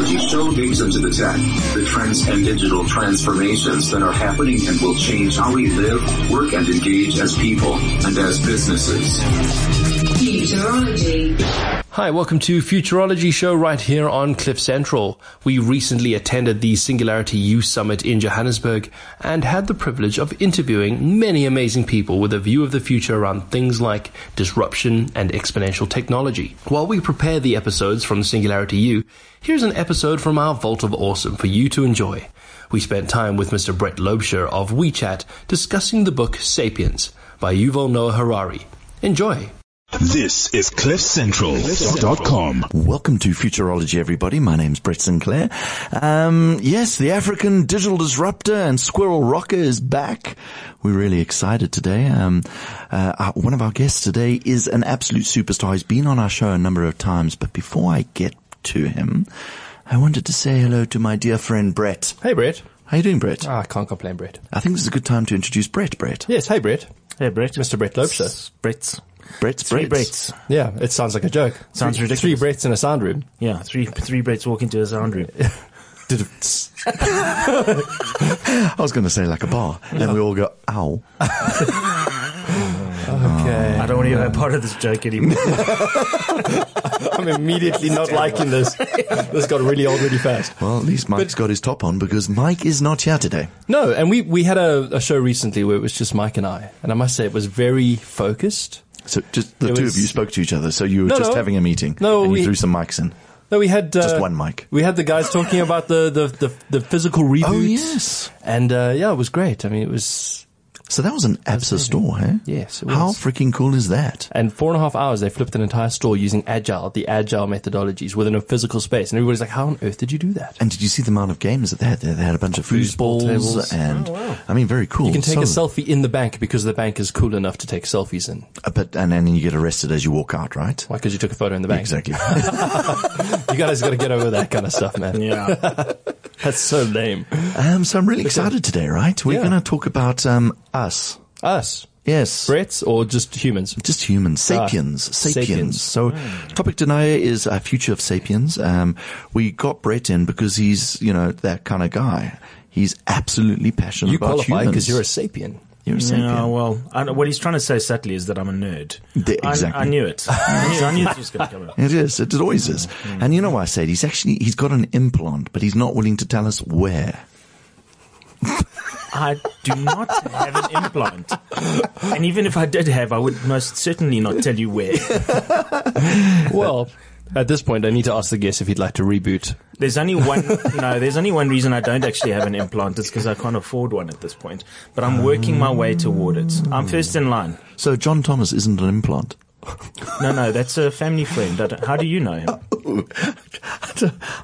Futurology Show digs into the tech, the trends and digital transformations that are happening and will change how we live, work, and engage as people and as businesses. Futurology. Hi, welcome to Futurology Show right here on Cliff Central. We recently attended the Singularity U Summit in Johannesburg and had the privilege of interviewing many amazing people with a view of the future around things like disruption and exponential technology. While we prepare the episodes from the Singularity U, here's an episode from our Vault of Awesome for you to enjoy. We spent time with Mr. Brett Loubser of WeChat discussing the book Sapiens by Yuval Noah Harari. Enjoy! This is CliffCentral.com. Welcome to Futurology, everybody. My name's Brett Sinclair. Um, yes, the African digital disruptor and squirrel rocker is back. We're really excited today. Um, uh, one of our guests today is an absolute superstar. He's been on our show a number of times, but before I get to him, I wanted to say hello to my dear friend Brett. Hey, Brett. How you doing, Brett? Ah, I can't complain, Brett. I think this is a good time to introduce Brett. Brett. Yes, hey, Brett. Hey, Brett. Mr. Brett Loubser. Brett's. Brett's Three Brett's. Bretts. Yeah, it sounds like a joke. Sounds three, ridiculous. Three Bretts in a sound room. Yeah, three three Bretts walk into a sound room. I was going to say like a bar, and we all go, ow. Okay. I don't want to be a part of this joke anymore. I'm immediately not liking this. This got really old really fast. Well, at least Mike's got his top on because Mike is not here today. No, and we, we had a, a show recently where it was just Mike and I. And I must say it was very focused. So just the It two was- of you spoke to each other. So you were No, just no. having a meeting. No, and we- you threw some mics in. No, we had uh, Just one mic. We had the guys talking about the the the, the physical reboots. Oh yes. and uh, yeah, it was great. I mean, it was So that was an ABSA store, huh? Yes, it How freaking cool is that? and four and a half hours they flipped an entire store using agile, the agile methodologies within a physical space, and everybody's like, "How on earth did you do that?" And did you see the amount of games that they had? They they had a bunch of foosballs, tables. and I mean, very cool. You can take a selfie in the bank because the bank is cool enough to take selfies in. uh, but and then you get arrested as you walk out, right? Why? Because you took a photo in the bank. Exactly. You guys got to get over that kind of stuff, man. yeah. That's so lame. um, so I'm really excited today, right? We're Yeah. going to talk about um, us. Us, Yes. Brits, or just humans? Just humans, sapiens, Ah, sapiens. sapiens. So, topic tonight is a future of sapiens. Um, we got Brett in because he's, you know, that kind of guy. He's absolutely passionate You about qualify humans. because you're a sapien. You're a sapien. Yeah, well, I, know- what he's trying to say subtly is that I'm a nerd. The- exactly. I, knew it. I knew, I knew this was going to come out. It is. It always is. And you know why I said he's actually he's got an implant, but he's not willing to tell us where. I do not have an implant. And even if I did have, I would most certainly not tell you where. Well, at this point, I need to ask the guest if he'd like to reboot. There's only one, no, there's only one reason I don't actually have an implant. It's because I can't afford one at this point. But I'm working my way toward it. I'm first in line. So John Thomas isn't an implant. No, no, that's a family friend. I don't- How do you know him?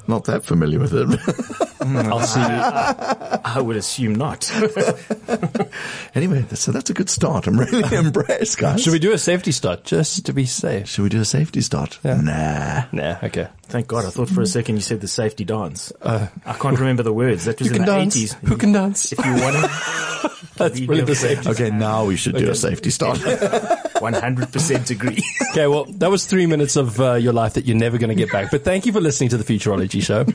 not that familiar with it. Mm. I'll see you. I would assume not. anyway, so that's a good start. I'm really impressed, guys. Should we do a safety start just to be safe? Should we do a safety start? Yeah. Nah. Nah, okay. Thank God. I thought for a mm. second you said the safety dance. Uh, I can't remember the words. That was in can the dance. 80s. Who can dance? If you want to, That's really the safety. Okay, now we should do a safety start. 100% agree. Okay, well, that was three minutes of uh, your life that you're never going to get back. But thank you for listening to the Futurology Show.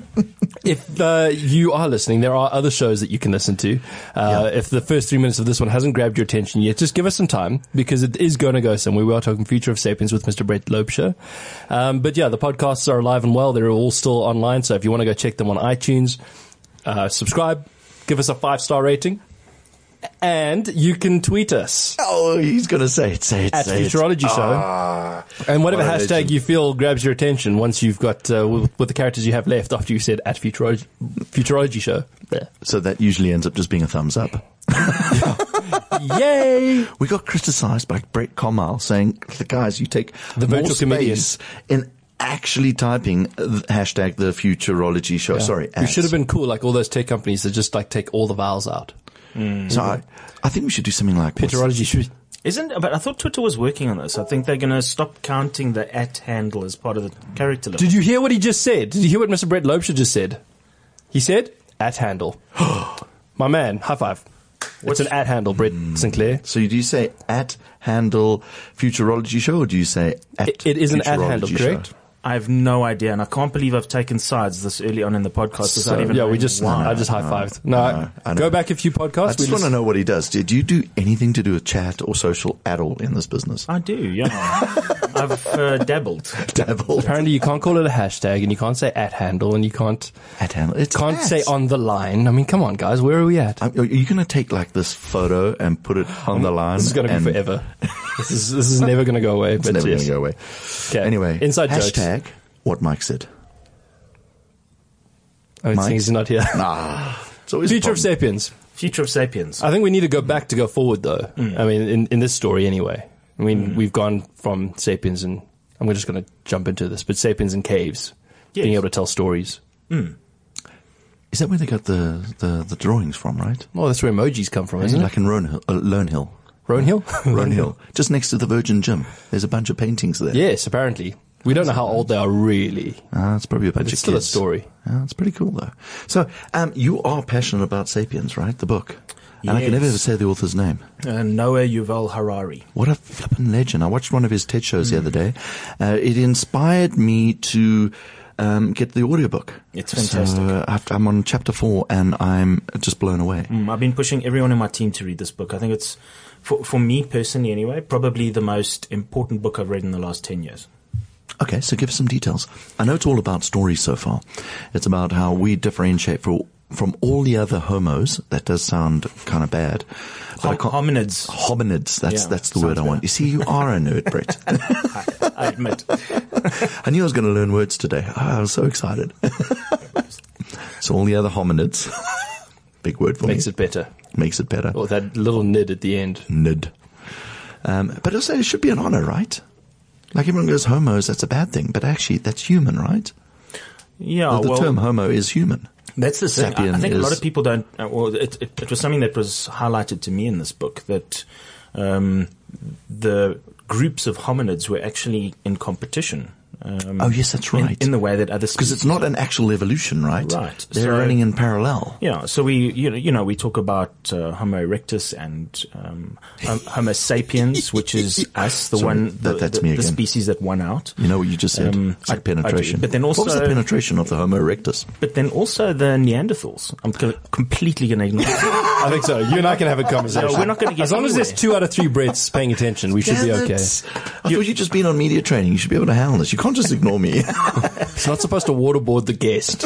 If uh, you are listening, there are other shows that you can listen to. Uh, If the first three minutes of this one hasn't grabbed your attention yet, just give us some time because it is going to go somewhere. We are talking Future of Sapiens with Mr. Brett Loubser. Um, but yeah, the podcasts are alive and well. They're all still online. So if you want to go check them on iTunes, uh, subscribe, give us a five star rating. And you can tweet us oh, he's gonna say it. Say it. at say it. Futurology Show. and whatever what hashtag legend. you feel grabs your attention once you've got, uh, with, with the characters you have left after you said at Futurology, Futurology Show. There. So that usually ends up just being a thumbs up. Yay! We got criticised by Brett Comal saying, "The guys, you take The more virtual comedian. space in actually typing uh, hashtag the futurology show. Sorry, We ads. should have been cool like all those tech companies that just like take all the vowels out. Mm. So I, I think we should do something like what's- Futurology should. Isn't, but I thought Twitter was working on this. I think they're going to stop counting the at handle as part of the character limit. Did you hear what he just said? Did you hear what Mr. Brett Loubser just said? He said, at handle. My man, high five. What's an at handle, Brett hmm. Sinclair? So do you say at handle futurology show or do you say at It- it is an at futurology handle, show? correct? I have no idea, and I can't believe I've taken sides this early on in the podcast without even yeah, we knowing just why. I just high fived. No, no, I know. go back a few podcasts. we just want to know what he does. Did you do anything to do with chat or social at all in this business? I do, yeah. I've uh, dabbled. Dabble. Apparently, you can't call it a hashtag, and you can't say at handle, and you can't At handle. It's can't ads. say on the line. I mean, come on, guys, where are we at? I'm- Are you going to take like this photo and put it on the line? This is going to and be forever. this is this is never going to go away. It's but never going to go away. Okay. Anyway, inside jokes. Hashtag what Mike said. Oh, Mike? he's not here. Ah, it's always Future of. Sapiens. Future of Sapiens. I think we need to go back to go forward, though. Mm. I mean, in, in this story, anyway. I mean, we've gone from Sapiens and and we're just going to jump into this, but Sapiens and caves, Yes. being able to tell stories. Is that where they got the, the, the drawings from, right? Oh, that's where emojis come from, isn't it? like in Roan Hill, uh, Lone Hill. Roan Hill. Roan Hill. Just next to the Virgin Gym. There's a bunch of paintings there. Yes, apparently. We don't know how old they are really. Ah, it's probably a bunch It's of still a story. Ah, it's pretty cool though. So, um, you are passionate about Sapiens, right? The book. And I can never ever say the author's name. Uh, Noah Yuval Harari. What a flippin' legend. I watched one of his TED shows the other day. Uh, it inspired me to um, get the audiobook. It's fantastic. So, I've- I'm on chapter four and I'm just blown away. Mm, I've been pushing everyone in my team to read this book. I think it's, for, for me personally anyway, probably the most important book I've read in the last 10 years. Okay, so give us some details. I know it's all about stories so far. It's about how we differentiate for, from all the other homos. That does sound kind of bad. Hom- hominids, Hominids. That's Yeah, that's the word I sounds want. You see, you are a nerd, Brett. I, I admit. I knew I was going to learn words today. Ah, I was so excited. so all the other hominids, big word for Makes me, Makes it better. makes it better. Or that little nid at the end. Nid. Um, but also, it should be an honor, right? Like everyone goes homos, that's a bad thing, but actually, that's human, right? Yeah, the well, term homo is human. That's the thing. I, I Sapien think a lot of people don't. Uh, well, it, it, it was something that was highlighted to me in this book that um, the groups of hominids were actually in competition. Um, Oh, yes, that's right. In, the way that other species Because it's not an actual evolution, right? Right. They're So- running in parallel. Yeah, so we, you know, you know, we talk about uh, Homo erectus and um, Homo sapiens, which is us, the Sorry, one, that- the, that's the, me the again. species that won out. You know what you just said? Um, it's like I- I penetration. But then also what was the also- penetration of the Homo erectus? But then also the Neanderthals. I'm co- completely going to ignore. them. I think so. You and I can have a conversation. No, we're not gonna get As long as there's two out of three Brits paying attention, we should be okay. it. I thought you'd just been on media training. You should be able to handle this. You can't just ignore me. It's not supposed to waterboard the guest.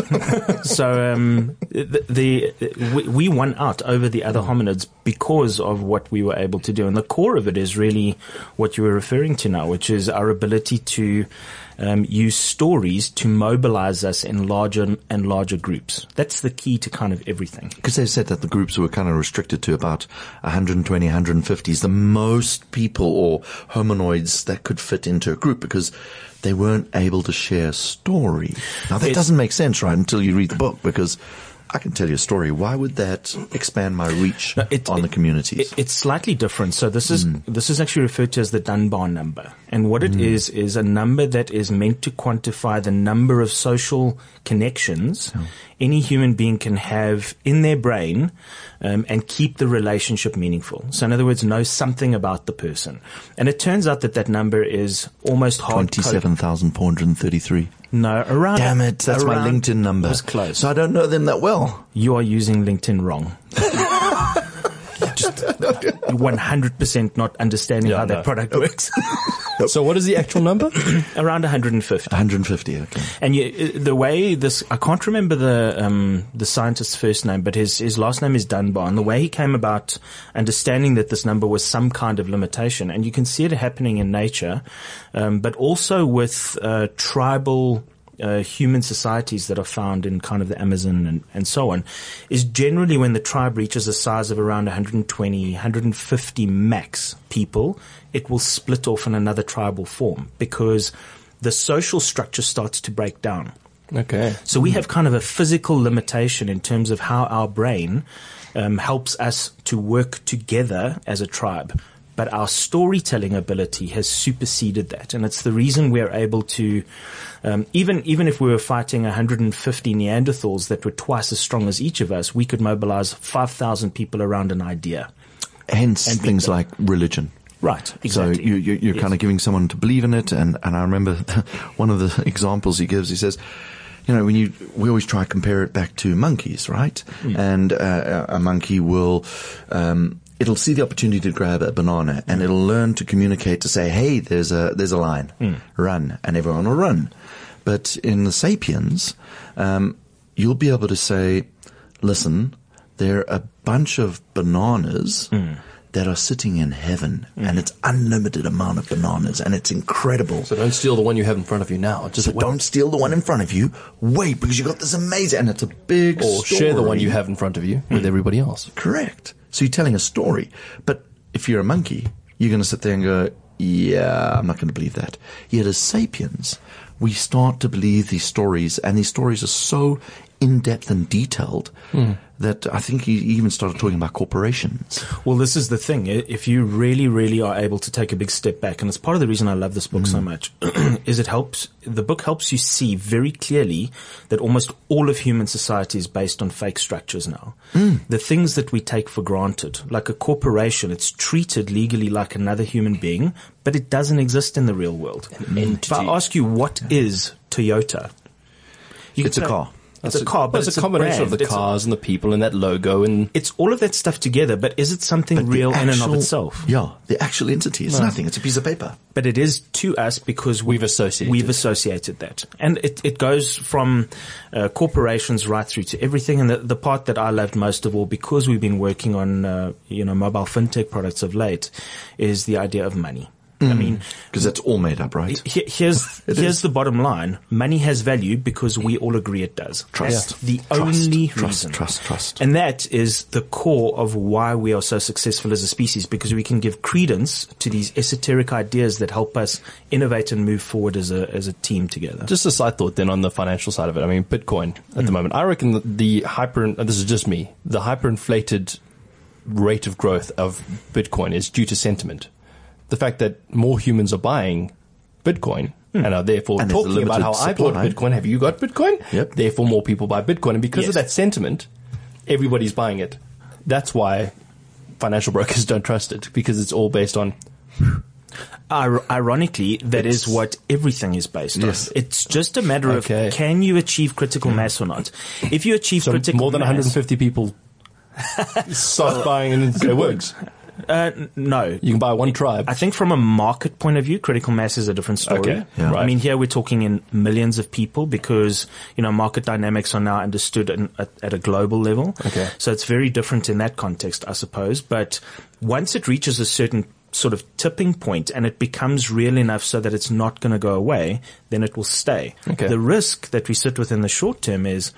so um, the, the we, we won out over the other hominids because of what we were able to do, and the core of it is really what you were referring to now, which is our ability to um, use stories to mobilize us in larger and larger groups. That's the key to kind of everything. Because they said that the groups were kind of restricted to about 120, 150 is the most people or hominoids that could fit into a group because they weren't able to share story. Now that doesn't make sense, right, until you read the book because I can tell you a story. Why would that expand my reach it- on the it- communities? It, it's slightly different. So this is mm. this is actually referred to as the Dunbar number, and what it mm. is is a number that is meant to quantify the number of social connections oh. Any human being can have in their brain, um, and keep the relationship meaningful. So in other words, know something about the person, and it turns out that that number is almost hard. 27,433. No, around. Damn it, that's my LinkedIn number. Was close. So I don't know them that well. you are using LinkedIn wrong. Just 100% not understanding Yeah, how no. that product works. so what is the actual number? Around 150. 150, okay. And you, uh, the way this, I can't remember the um, the scientist's first name, but his his last name is Dunbar. And the way he came about understanding that this number was some kind of limitation, and you can see it happening in nature, um, but also with uh, tribal. Uh, human societies that are found in kind of the Amazon and, and so on is generally when the tribe reaches a size of around 120, 150 max people, it will split off in another tribal form because the social structure starts to break down. Okay. So we have kind of a physical limitation in terms of how our brain um, helps us to work together as a tribe. But our storytelling ability has superseded that, and it's the reason we're able to, um, even even if we were fighting 150 Neanderthals that were twice as strong as each of us, we could mobilize 5,000 people around an idea. Hence And things like religion. Right, So exactly. you, you, you're kind of giving someone to believe in it. And, and I remember one of the examples he gives, he says, you know, when you, we always try to compare it back to monkeys, right? Hmm. And uh, a monkey will, um, it'll see the opportunity to grab a banana and it'll learn to communicate to say, hey, there's a, there's a line, Hmm. run, and everyone will run. But in the sapiens, um, you'll be able to say, listen, there are a bunch of bananas Hmm. that are sitting in heaven and it's unlimited amount of bananas and it's incredible. So don't steal the one you have in front of you now. Just So don't steal the one in front of you. Wait, because you've got this amazing, and it's a big or share the one you have in front of you with everybody else. Correct. So you're telling a story. But if you're a monkey, you're going to sit there and go, yeah, I'm not going to believe that. Yet as sapiens, we start to believe these stories, and these stories are so in-depth and detailed hmm. that I think he even started talking about corporations. Well, this is the thing. If you really, really are able to take a big step back, and it's part of the reason I love this book so hmm. much, is it helps, the book helps you see very clearly that almost all of human society is based on fake structures now. Hmm. The things that we take for granted, like a corporation, it's treated legally like another human being, but it doesn't exist in the real world. If I ask you, what is Toyota? You It's a car. It's a car, but it's, a combination of brand. the It's a- cars and the people and that logo and it's all of that stuff together, but is it something real in and of itself? Yeah, the actual entity. It's nothing. It's a piece of paper. But it is to us because We've associated we've associated that, and it, it goes from uh, corporations right through to everything. And the, the part that I loved most of all, because we've been working on uh, you know mobile fintech products of late, is the idea of money. I mm. mean, Because that's all made up, right? he- here's here's is. the bottom line: money has value because we all agree it does. Trust. That's the Trust. only Trust, reason. trust, trust. And that is the core of why we are so successful as a species because we can give credence to these esoteric ideas that help us innovate and move forward as a as a team together. Just a side thought then on the financial side of it. I mean, Bitcoin at the mm. moment. I reckon that the hyper, this is just me, the hyperinflated rate of growth of Bitcoin is due to sentiment. The fact that more humans are buying Bitcoin hmm. and are therefore And talking about how limited I bought. Bitcoin. Have you got Bitcoin? Yep. Therefore, more people buy Bitcoin. And because of that sentiment, everybody's buying it. That's why financial brokers don't trust it because it's all based on Ir- ironically, that is what everything is based Yes. on. It's just a matter Okay. of can you achieve critical hmm. mass or not. If you achieve so critical more than mass, 150 people start buying and it works. Uh, no, You can buy one tribe. I think from a market point of view, critical mass is a different story. Okay, Yeah. right. I mean, here we're talking in millions of people because, you know, market dynamics are now understood in, at, at a global level. Okay. So it's very different in that context, I suppose. But once it reaches a certain sort of tipping point and it becomes real enough so that it's not going to go away, then it will stay. Okay. The risk that we sit with in the short term is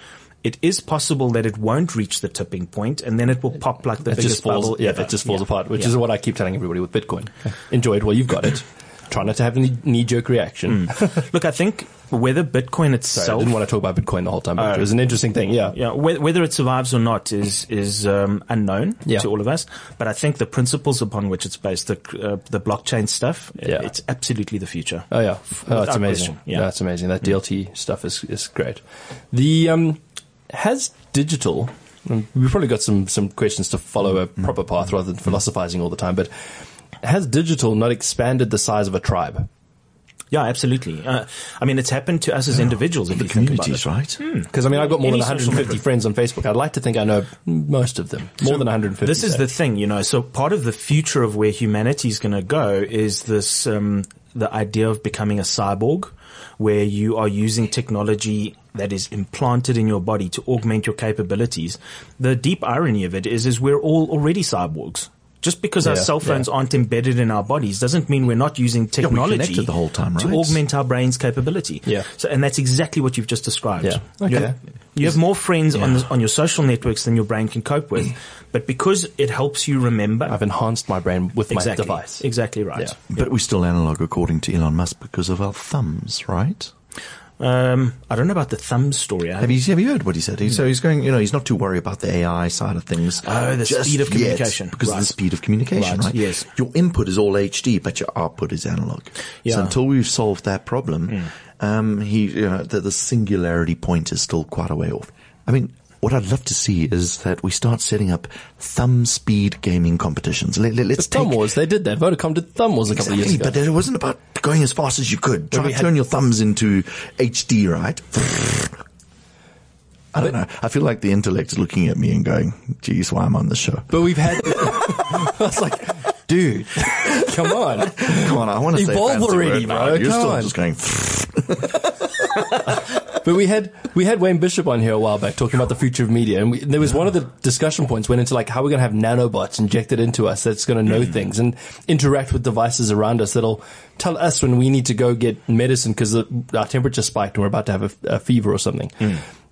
it is possible that it won't reach the tipping point and then it will pop like the it biggest just falls, bubble yeah, ever. it just falls Yeah. apart, which Yeah. is what I keep telling everybody with Bitcoin. Enjoy it while you've got it. Try not to have any knee-jerk reaction. Look, I think whether Bitcoin Sorry, I itself didn't want to talk about Bitcoin the whole time, but it was an interesting thing. Yeah. yeah, whether it survives or not is is um, unknown Yeah. to all of us. But I think the principles upon which it's based, the uh, the blockchain stuff, uh, Yeah. it's absolutely the future. Oh yeah, oh, it's Without amazing. question, yeah. that's amazing. That DLT stuff is is great. The um, has digital. We've probably got some some questions to follow a proper path rather than philosophizing all the time. But has digital not expanded the size of a tribe? Yeah, absolutely. Uh, I mean, it's happened to us as individuals. If The you communities, right? Because I mean, I've got more Any than 150 friends on Facebook. I'd like to think I know most of them, more than 150. This is say. the thing, you know. So part of the future of where humanity is going to go is this, um, the idea of becoming a cyborg, where you are using technology that is implanted in your body to augment your capabilities. The deep irony of it is, is we're all already cyborgs. Just because our cell phones yeah. aren't embedded in our bodies doesn't mean we're not using technology connected the whole time, right? to augment our brain's capability. Yeah. So, and that's exactly what you've just described. Yeah. You have, you have more friends on, the, on your social networks than your brain can cope with, but because it helps you remember. I've enhanced my brain with exactly, my device. Exactly right. Yeah. But we're still analog according to Elon Musk because of our thumbs, right? Um, I don't know about the thumb story. Have you, have you heard what he said? He, so he's going, you know, he's not too worried about the AI side of things. Oh, the speed of yet, communication. because of the speed of communication, Right, right? yes. Your input is all HD, but your output is analog. Yeah. So until we've solved that problem, um, he, you know, the, the singularity point is still quite a way off. I mean, what I'd love to see is that we start setting up thumb speed gaming competitions. Let, us Thumb Wars, they did that. Vodacom did Thumb Wars a couple of years ago. but it wasn't about going as fast as you could. Try to turn your thumbs into HD, right? I don't know. I feel like the intellect is looking at me and going, geez, why am I on this show? But we've had. I was like, dude, come on. Come on, I want to say Evolve already, word bro. You're Come still on. just going, But we had we had Wayne Bishop on here a while back talking about the future of media, and we, there was one of the discussion points went into like how we're going to have nanobots injected into us that's going to know Hmm. things and interact with devices around us that'll tell us when we need to go get medicine because our temperature spiked and we're about to have a, a fever or something.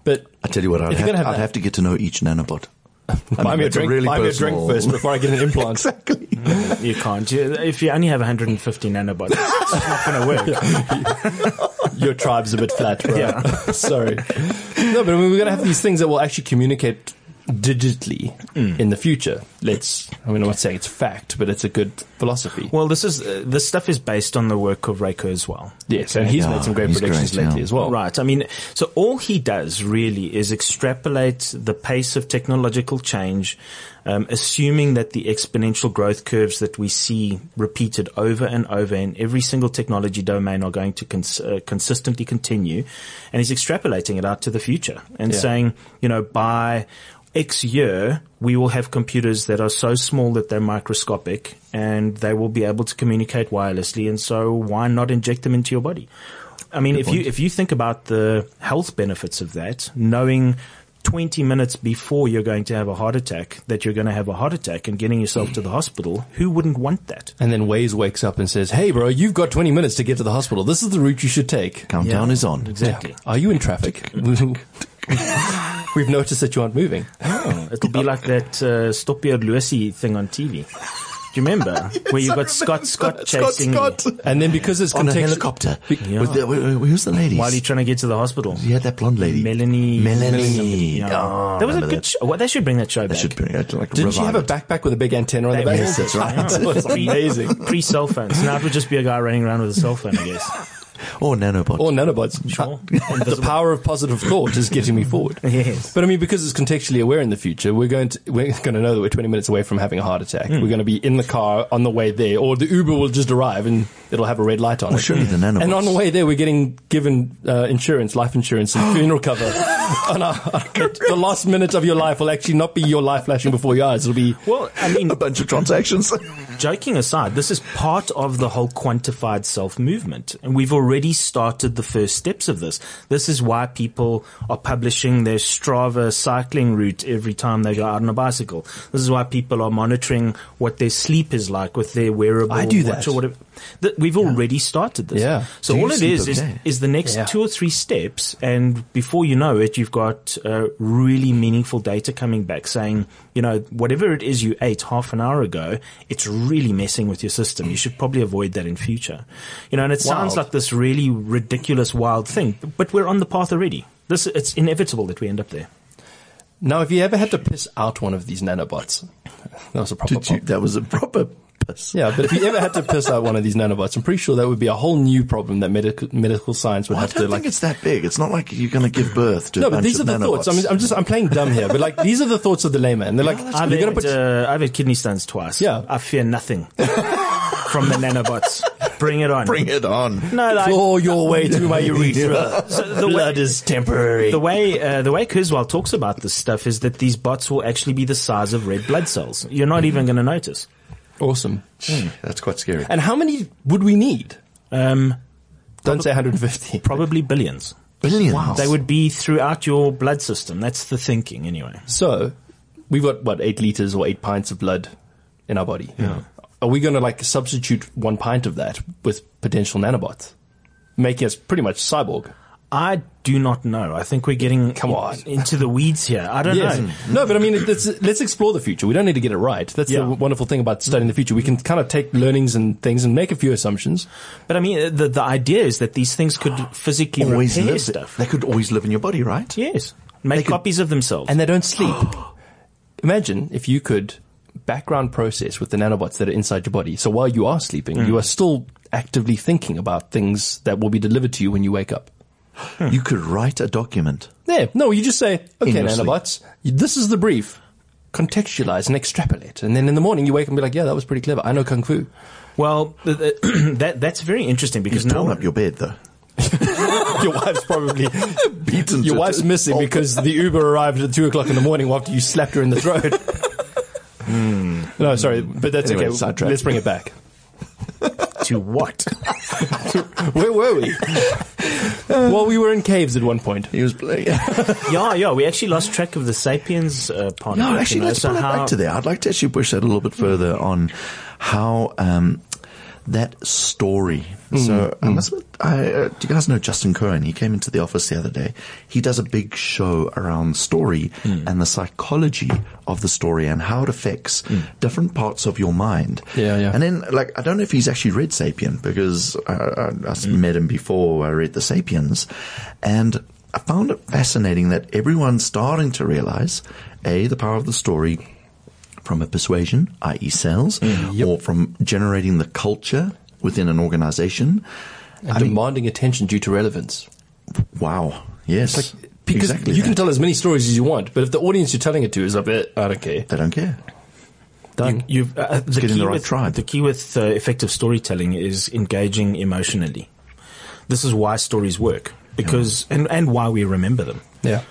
But Hmm. I tell you what, I'd, have, have I'd that- have to get to know each nanobot. I buy mean, me a drink. really buy me a drink first before I get an implant. exactly. You can't. You, if you only have 150 nanobots, it's not going to work. Your tribe's a bit flat, bro. Yeah. Sorry. No, but I mean, we're going to have these things that will actually communicate digitally Hmm. in the future. Let's, I mean, I'm not saying it's fact, but it's a good philosophy. Well, this is uh, this stuff is based on the work of Ray Kurzweil. yes, and he's Yeah, made some great predictions great, lately yeah. as well. Right. I mean, so all he does really is extrapolate the pace of technological change, um, assuming that the exponential growth curves that we see repeated over and over in every single technology domain are going to cons- uh, consistently continue. And he's extrapolating it out to the future and Yeah. saying, you know, by X year, we will have computers that are so small that they're microscopic and they will be able to communicate wirelessly. And so why not inject them into your body? I mean, if you, if you think about the health benefits of that, knowing 20 minutes before you're going to have a heart attack that you're going to have a heart attack and getting yourself to the hospital, who wouldn't want that? And then Waze wakes up and says, "Hey, bro, you've got 20 minutes to get to the hospital. This is the route you should take." Countdown is on. Exactly. Yeah. Are you in traffic? We've noticed that you aren't moving. Oh, it'll be like that uh, Stop Lucy thing on TV. Do you remember where you got Scott Scott chasing Scott. Scott. And then because it's On a helicopter. Yeah. With the, wh- wh- who's the lady? while you're trying to get to the hospital? You had that blonde lady. Melanie. Melanie. Yeah. Oh, that was a good that. show. Well, they should bring that show They back. should bring it like Didn't she have a backpack with a big antenna on the back? Yes, that's right. That was amazing. Pre cell phones. Now it would just be a guy running around with a cell phone, I guess. Or nanobots. Or nanobots. Sure. the power of positive thought is getting me forward. Yes. But I mean, because it's contextually aware in the future, we're going to we're going to know that we're 20 minutes away from having a heart attack. Hmm. We're going to be in the car on the way there, or the Uber will just arrive and it'll have a red light on Well, it. surely the nanobots. And on the way there, we're getting given uh, insurance, life insurance, and funeral cover. on our, the last minute of your life will actually not be your life flashing before your eyes. It'll be Well, I mean, a bunch of transactions. Joking aside, this is part of the whole quantified self movement. And we've already started the first steps of this. This is why people are publishing their Strava cycling route every time they go out on a bicycle. This is why people are monitoring what their sleep is like with their wearable I do watch that. or whatever. Th- We've already started this. Yeah. So Do you all it sleep is is, the next Yeah. two or three steps, and before you know it, you've got uh, really meaningful data coming back saying, you know, whatever it is you ate half an hour ago, it's really messing with your system. You should probably avoid that in future. You know, and it sounds like this really ridiculous, wild thing, but we're on the path already. This it's inevitable that we end up there. now. If you ever had to piss out one of these nanobots, that was a proper. Did you, that was a proper piss. Yeah, but if you ever had to piss out one of these nanobots, I'm pretty sure that would be a whole new problem that medical medical science would Well, I have don't to think like. it's that big. It's not like you're going to give birth to No, a but bunch these are the nanobots. thoughts. I mean, I'm just I'm playing dumb here, but like these are the thoughts of the layman. They're like, I've you're had, put. uh, I've had kidney stones twice. Yeah. I fear nothing from the nanobots. Bring it on. Bring it on. no, like, Claw your way through my urethra. the way- Blood is temporary. The way uh, the way Kurzweil talks about this stuff is that these bots will actually be the size of red blood cells. You're not even going to notice. Awesome. That's quite scary. And how many would we need? Um, Don't say 150. probably billions. Billions. They would be throughout your blood system. That's the thinking, anyway. So, we've got what eight liters or eight pints of blood in our body. Yeah. Are we going to like substitute one pint of that with potential nanobots, making us pretty much cyborg? I do not know. I think we're getting Come on. into the weeds here. I don't Yes. know. No, but I mean, let's, let's explore the future. We don't need to get it right. That's Yeah. the wonderful thing about studying the future. We can kind of take learnings and things and make a few assumptions. But I mean, uh, the the idea is that these things could physically always repair live. stuff. They could always live in your body, right? Yes, make could- copies of themselves. And they don't sleep. Imagine if you could background process with the nanobots that are inside your body. So while you are sleeping, mm. you are still actively thinking about things that will be delivered to you when you wake up. You could write a document. Yeah, no, you just say, okay, In your sleep. nanobots, this is the brief. Contextualize and extrapolate. And then in the morning you wake up and be like, yeah, that was pretty clever. I know Kung Fu. Well, th- th- that that's very interesting because You've no torn up your bed though. Your wife's probably, Beaten your to- wife's missing because the Uber arrived at two o'clock in the morning after you slapped her in the throat. Hmm. No, sorry, but that's Anyway, okay. Let's bring it back. To what? Where were we? well, we were in caves at one point. He was playing. yeah, yeah. We actually lost track of the sapiens uh, part. No, actually, you know, let's so pull it how- back to there. I'd like to actually push that a little bit further on how um, that story. So, mm. I mm. must admit, I, uh, do you guys know Justin Cohen? He came into the office the other day. He does a big show around story mm. and the psychology of the story and how it affects different parts of your mind. Yeah, yeah. And then, like, I don't know if he's actually read Sapien because I, I, I met him before I read The Sapiens. And I found it fascinating that everyone's starting to realize, A, the power of the story from a persuasion, i.e. sales, or from generating the culture within an organization. And demanding attention due to relevance. Wow. Yes. Because exactly you can tell as many stories as you want, but if the audience you're telling it to is a bit, I don't care. They don't care. Done. You've, uh, the, get key the right with, tribe. the key with uh, effective storytelling is engaging emotionally. This is why stories work because and and why we remember them. yeah.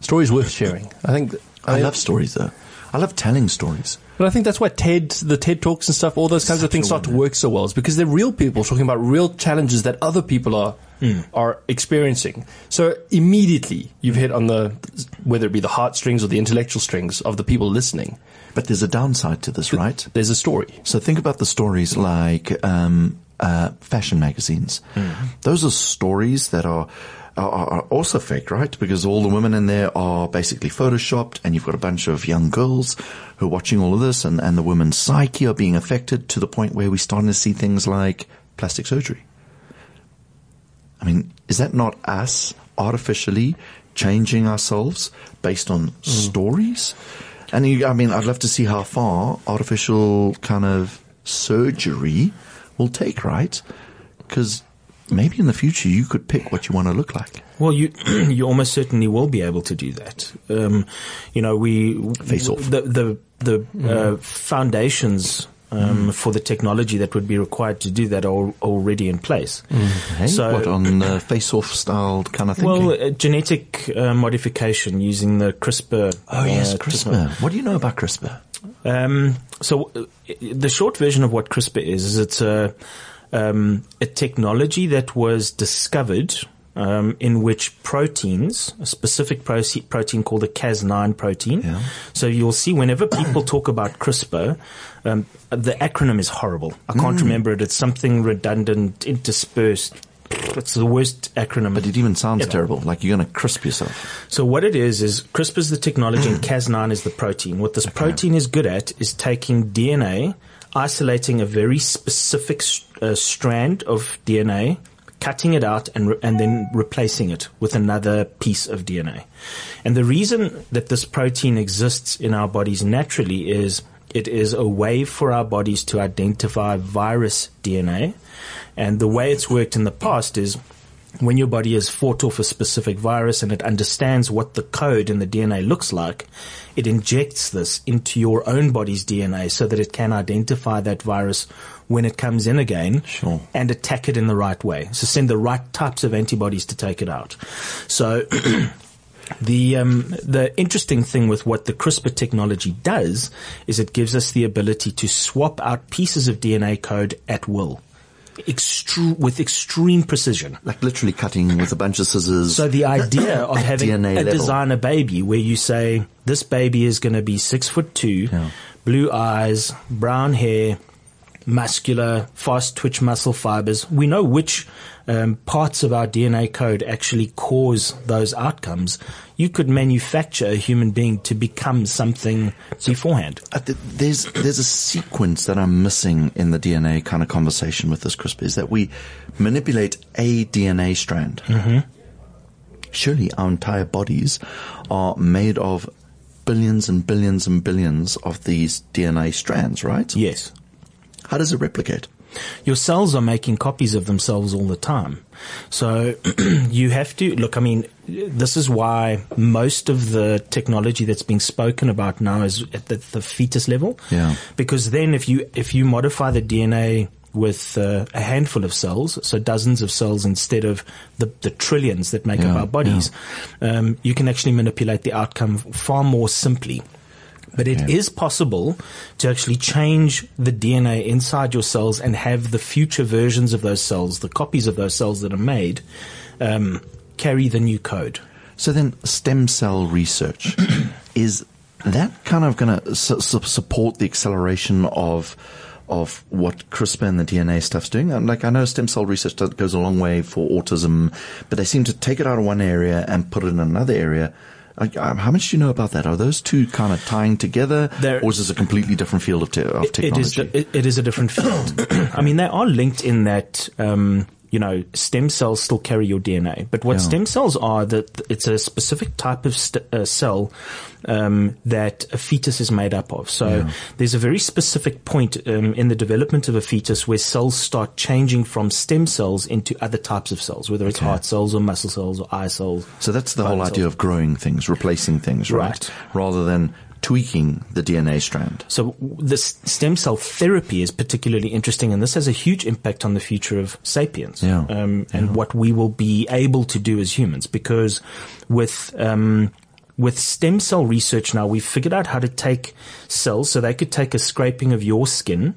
Stories worth sharing. I think. I love stories though. I love telling stories. But I think that's why TED, the TED talks and stuff, all those kinds of things start to work so well. Is because they're real people talking about real challenges that other people are are experiencing. So immediately you've hit on the whether it be the heartstrings or the intellectual strings of the people listening. But there's a downside to this, right? There's a story. So think about the stories like um, uh, fashion magazines. Those are stories that are, are are also fake, right? Because all the women in there are basically photoshopped, and you've got a bunch of young girls who are watching all of this, and, and the women's psyche are being affected to the point where we're starting to see things like plastic surgery. I mean, is that not us artificially changing ourselves based on mm. stories? And you, I mean, I'd love to see how far artificial kind of surgery will take, right? Because maybe in the future you could pick what you want to look like. Well, you you almost certainly will be able to do that. Um, you know, we Face off. the the the uh, foundations. Um, For the technology that would be required to do that are already in place. Hey, So- what on uh, face-off styled kind of thinking? Well, uh, genetic uh, modification using the CRISPR. oh yes, uh, CRISPR. What do you know about CRISPR? Um, so uh, the short version of what CRISPR is is it's a um, a technology that was discovered um, in which proteins, a specific proce- protein called the Cas9 protein. Yeah. So you'll see whenever people talk about CRISPR, um, the acronym is horrible. I Mm. can't remember it. It's something redundant, interspersed. It's the worst acronym. But it even sounds ever. terrible. Like you're going to crisp yourself. So what it is is CRISPR is the technology and Cas9 is the protein. What this protein is good at is taking DNA, isolating a very specific uh, strand of DNA, cutting it out and re- and then replacing it with another piece of DNA. And the reason that this protein exists in our bodies naturally is it is a way for our bodies to identify virus DNA. And the way it's worked in the past is when your body has fought off a specific virus and it understands what the code in the DNA looks like, it injects this into your own body's DNA so that it can identify that virus when it comes in again Sure. and attack it in the right way. So send the right types of antibodies to take it out. So the um, the interesting thing with what the CRISPR technology does is it gives us the ability to swap out pieces of DNA code at will, extru- with extreme precision. Like literally cutting with a bunch of scissors. So the idea of having DNA a level. designer baby where you say this baby is going to be six foot two, Yeah. blue eyes, brown hair, muscular, fast twitch muscle fibers. We know which um, parts of our DNA code actually cause those outcomes. You could manufacture a human being to become something beforehand. Uh, th- there's there's a sequence that I'm missing in the DNA kind of conversation with this CRISPR is that we manipulate a DNA strand. Mm-hmm. Surely our entire bodies are made of billions and billions and billions of these DNA strands, right? Yes. How does it replicate? Your cells are making copies of themselves all the time. So you have to look. I mean, this is why most of the technology that's being spoken about now is at the, the fetus level. Yeah. Because then, if you if you modify the DNA with uh, a handful of cells, so dozens of cells instead of the, the trillions that make Yeah, up our bodies, um, you can actually manipulate the outcome far more simply. But it is Okay. possible to actually change the DNA inside your cells and have the future versions of those cells, the copies of those cells that are made, um, carry the new code. So then, stem cell research is that kind of going to su- su- support the acceleration of of what CRISPR and the DNA stuff's doing? And like I know stem cell research does, goes a long way for autism, but they seem to take it out of one area and put it in another area. How much do you know about that? Are those two kind of tying together, They're- or is this a completely different field of, te- of It is, technology? the, it, it is a different field. I mean, they are linked in that, um, you know, stem cells still carry your DNA. But what Yeah. stem cells are, that it's a specific type of st- uh, cell um, that a fetus is made up of. So there's a very specific point um, in the development of a fetus where cells start changing from stem cells into other types of cells, whether it's heart cells or muscle cells or eye cells. So that's the whole idea cells. of growing things, replacing things, right? Right. Rather than tweaking the DNA strand. So this stem cell therapy is particularly interesting, and this has a huge impact on the future of sapiens Yeah. um, and what we will be able to do as humans. Because with um, with stem cell research now, we've figured out how to take cells, so they could take a scraping of your skin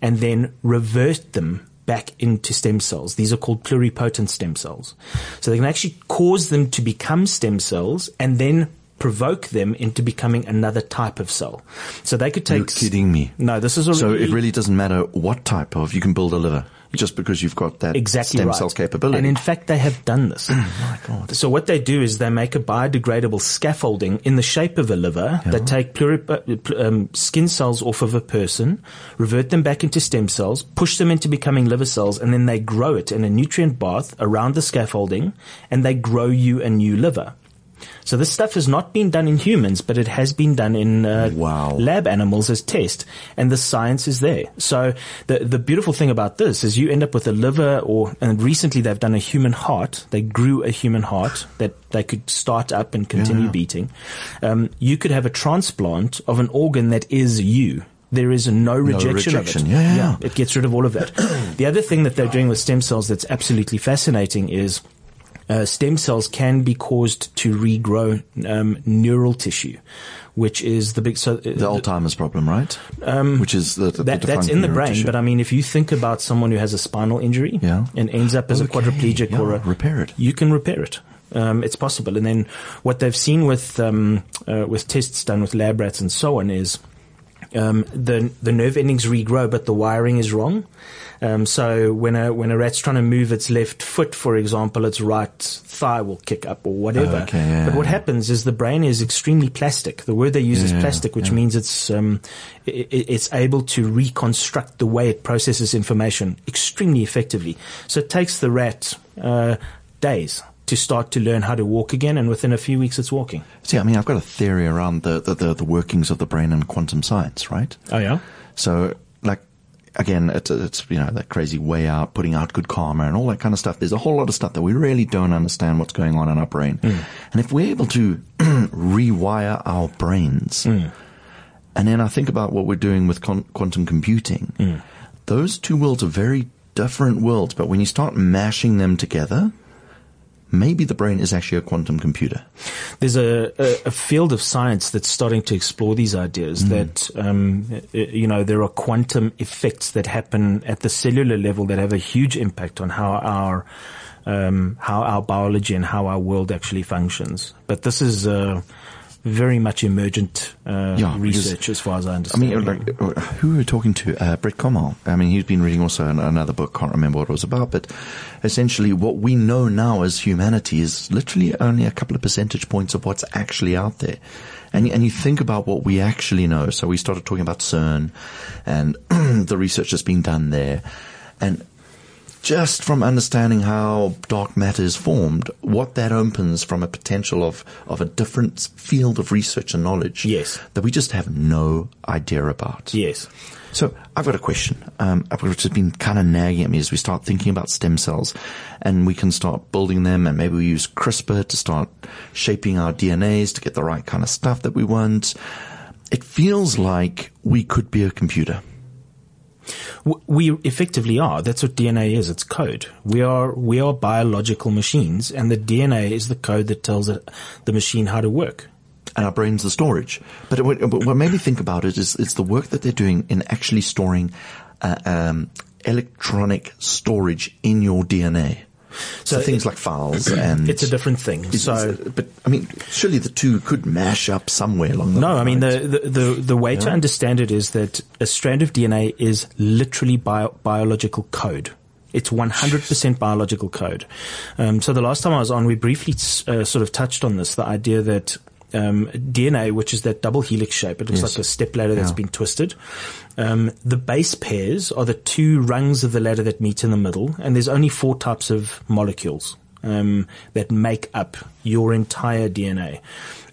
and then revert them back into stem cells. These are called pluripotent stem cells. So they can actually cause them to become stem cells and then provoke them into becoming another type of cell. So they could take. You're kidding me. No, this is a So really, it really doesn't matter what type of, you can build a liver just because you've got that exactly stem right. cell capability. And in fact, they have done this. my God. So what they do is they make a biodegradable scaffolding in the shape of a liver. They take pluri- uh, um, skin cells off of a person, revert them back into stem cells, push them into becoming liver cells, and then they grow it in a nutrient bath around the scaffolding, and they grow you a new liver. So this stuff has not been done in humans, but it has been done in uh, Wow. lab animals as test, and the science is there. So the the beautiful thing about this is you end up with a liver, or and recently they've done a human heart. They grew a human heart that they could start up and continue Yeah. beating. Um, you could have a transplant of an organ that is you. There is no rejection, no rejection. of it. Yeah, yeah. it gets rid of all of that. the other thing that they're doing with stem cells that's absolutely fascinating is uh, stem cells can be caused to regrow um, neural tissue, which is the big. So uh, the Alzheimer's problem, right? Which is the, the, that, the that's in the brain. tissue. But I mean, if you think about someone who has a spinal injury Yeah. and ends up as a Okay, quadriplegic or yeah, a repair it. you can repair it. Um, it's possible. And then what they've seen with um, uh, with tests done with lab rats and so on is um, the the nerve endings regrow, but the wiring is wrong. Um, so when a when a rat's trying to move its left foot, for example, its right thigh will kick up or whatever. Okay, yeah, but what happens is the brain is extremely plastic. The word they use is plastic, which yeah. means it's um, i i- it's able to reconstruct the way it processes information extremely effectively. So it takes the rat uh, days to start to learn how to walk again, and within a few weeks, it's walking. See, I mean, I've got a theory around the, the, the, the workings of the brain and quantum science, right? Oh yeah. So, like, again, it's, it's, you know, that crazy way out, putting out good karma and all that kind of stuff. There's a whole lot of stuff that we really don't understand what's going on in our brain. Mm. And if we're able to rewire our brains, mm. and then I think about what we're doing with con- quantum computing, mm. those two worlds are very different worlds, but when you start mashing them together, maybe the brain is actually a quantum computer. There's a, a, a field of science that's starting to explore these ideas that, um, you know, there are quantum effects that happen at the cellular level that have a huge impact on how our, um, how our biology and how our world actually functions. But this is, uh, very much emergent, uh, Yeah, because- research as far as I understand. I mean, like, uh, who were we talking to? Uh, Brett Comal. I mean, he's been reading also an, another book. Can't remember what it was about, but essentially, what we know now as humanity is literally only a couple of percentage points of what's actually out there. And and you think about what we actually know. So we started talking about CERN and the research that's being done there, and just from understanding how dark matter is formed, what that opens from a potential of, of a different field of research and knowledge. Yes. That we just have no idea about. Yes. So I've got a question, um, which has been kind of nagging at me as we start thinking about stem cells, and we can start building them, and maybe we use CRISPR to start shaping our DNAs to get the right kind of stuff that we want. It feels like we could be a computer. We effectively are. That's what DNA is. It's code. We are we are biological machines, and the DNA is the code that tells it, the machine how to work. and our brains the storage. But what, what made me think about it is it's the work that they're doing in actually storing uh, um, electronic storage in your DNA. So, So things it- like files and It's a different thing. So but I mean, surely the two could mash up somewhere along the No, I mean the the the, the way to understand it is that a strand of DNA is literally bio, biological code. It's 100% biological code. Um, so the last time I was on, we briefly uh, sort of touched on this, the idea that um, DNA, which is that double helix shape, it looks Yes. like a step ladder that's Yeah. been twisted. Um, the base pairs are the two rungs of the ladder that meet in the middle, and there's only four types of molecules um, that make up your entire DNA.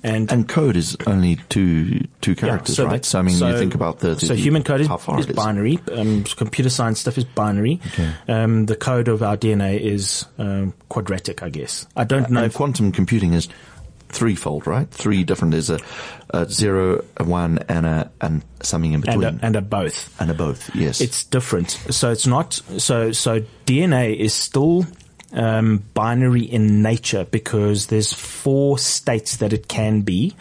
And and code is only two two characters, so right? that- So I mean, so- you think about the, the so human code is, is binary. Um, computer science stuff is binary. Um, the code of our DNA is um, quadratic, I guess. I don't know. And if, quantum computing is threefold, right? Three different. There's a, a zero, a one, and a and something in and between, a, and a both. and a both. Yes, It's different. So it's not. So so DNA is still um, binary in nature because there's four states that it can be.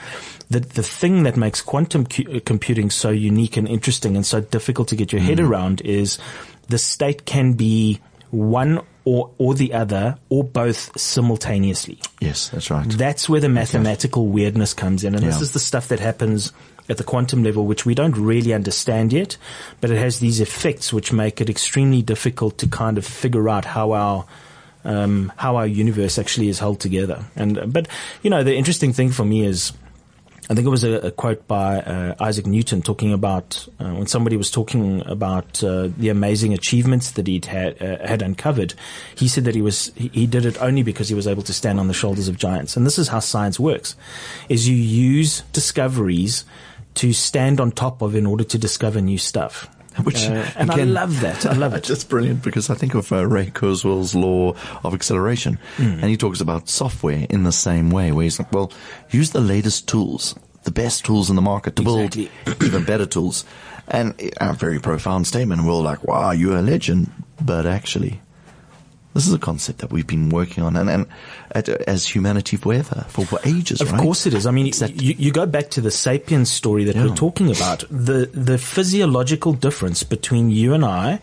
The the thing that makes quantum cu- uh, computing so unique and interesting and so difficult to get your head around is the state can be one or or the other or both simultaneously. yes, that's right. That's where the mathematical weirdness comes in. And this is the stuff that happens at the quantum level, which we don't really understand yet, but it has these effects which make it extremely difficult to kind of figure out how our um, how our universe actually is held together. And but you know, the interesting thing for me is. I think it was a, a quote by uh, Isaac Newton talking about uh, when somebody was talking about uh, the amazing achievements that he'd had, uh, had uncovered. He said that he was he, he did it only because he was able to stand on the shoulders of giants. And this is how science works: is you use discoveries to stand on top of in order to discover new stuff. Which, Uh, and I love that. I love it. it's brilliant because I think of uh, Ray Kurzweil's law of acceleration, Hmm. and he talks about software in the same way, where he's like, "Well, use the latest tools, the best tools in the market to Exactly. build even better tools." And a very profound statement. And we're all like, "Wow, you're a legend," but actually. This is a concept that we've been working on and, and at, as humanity forever, for, for ages, Of right? course it is. I mean, Exactly. you, you go back to the sapiens story that Yeah. we're talking about. The the physiological difference between you and I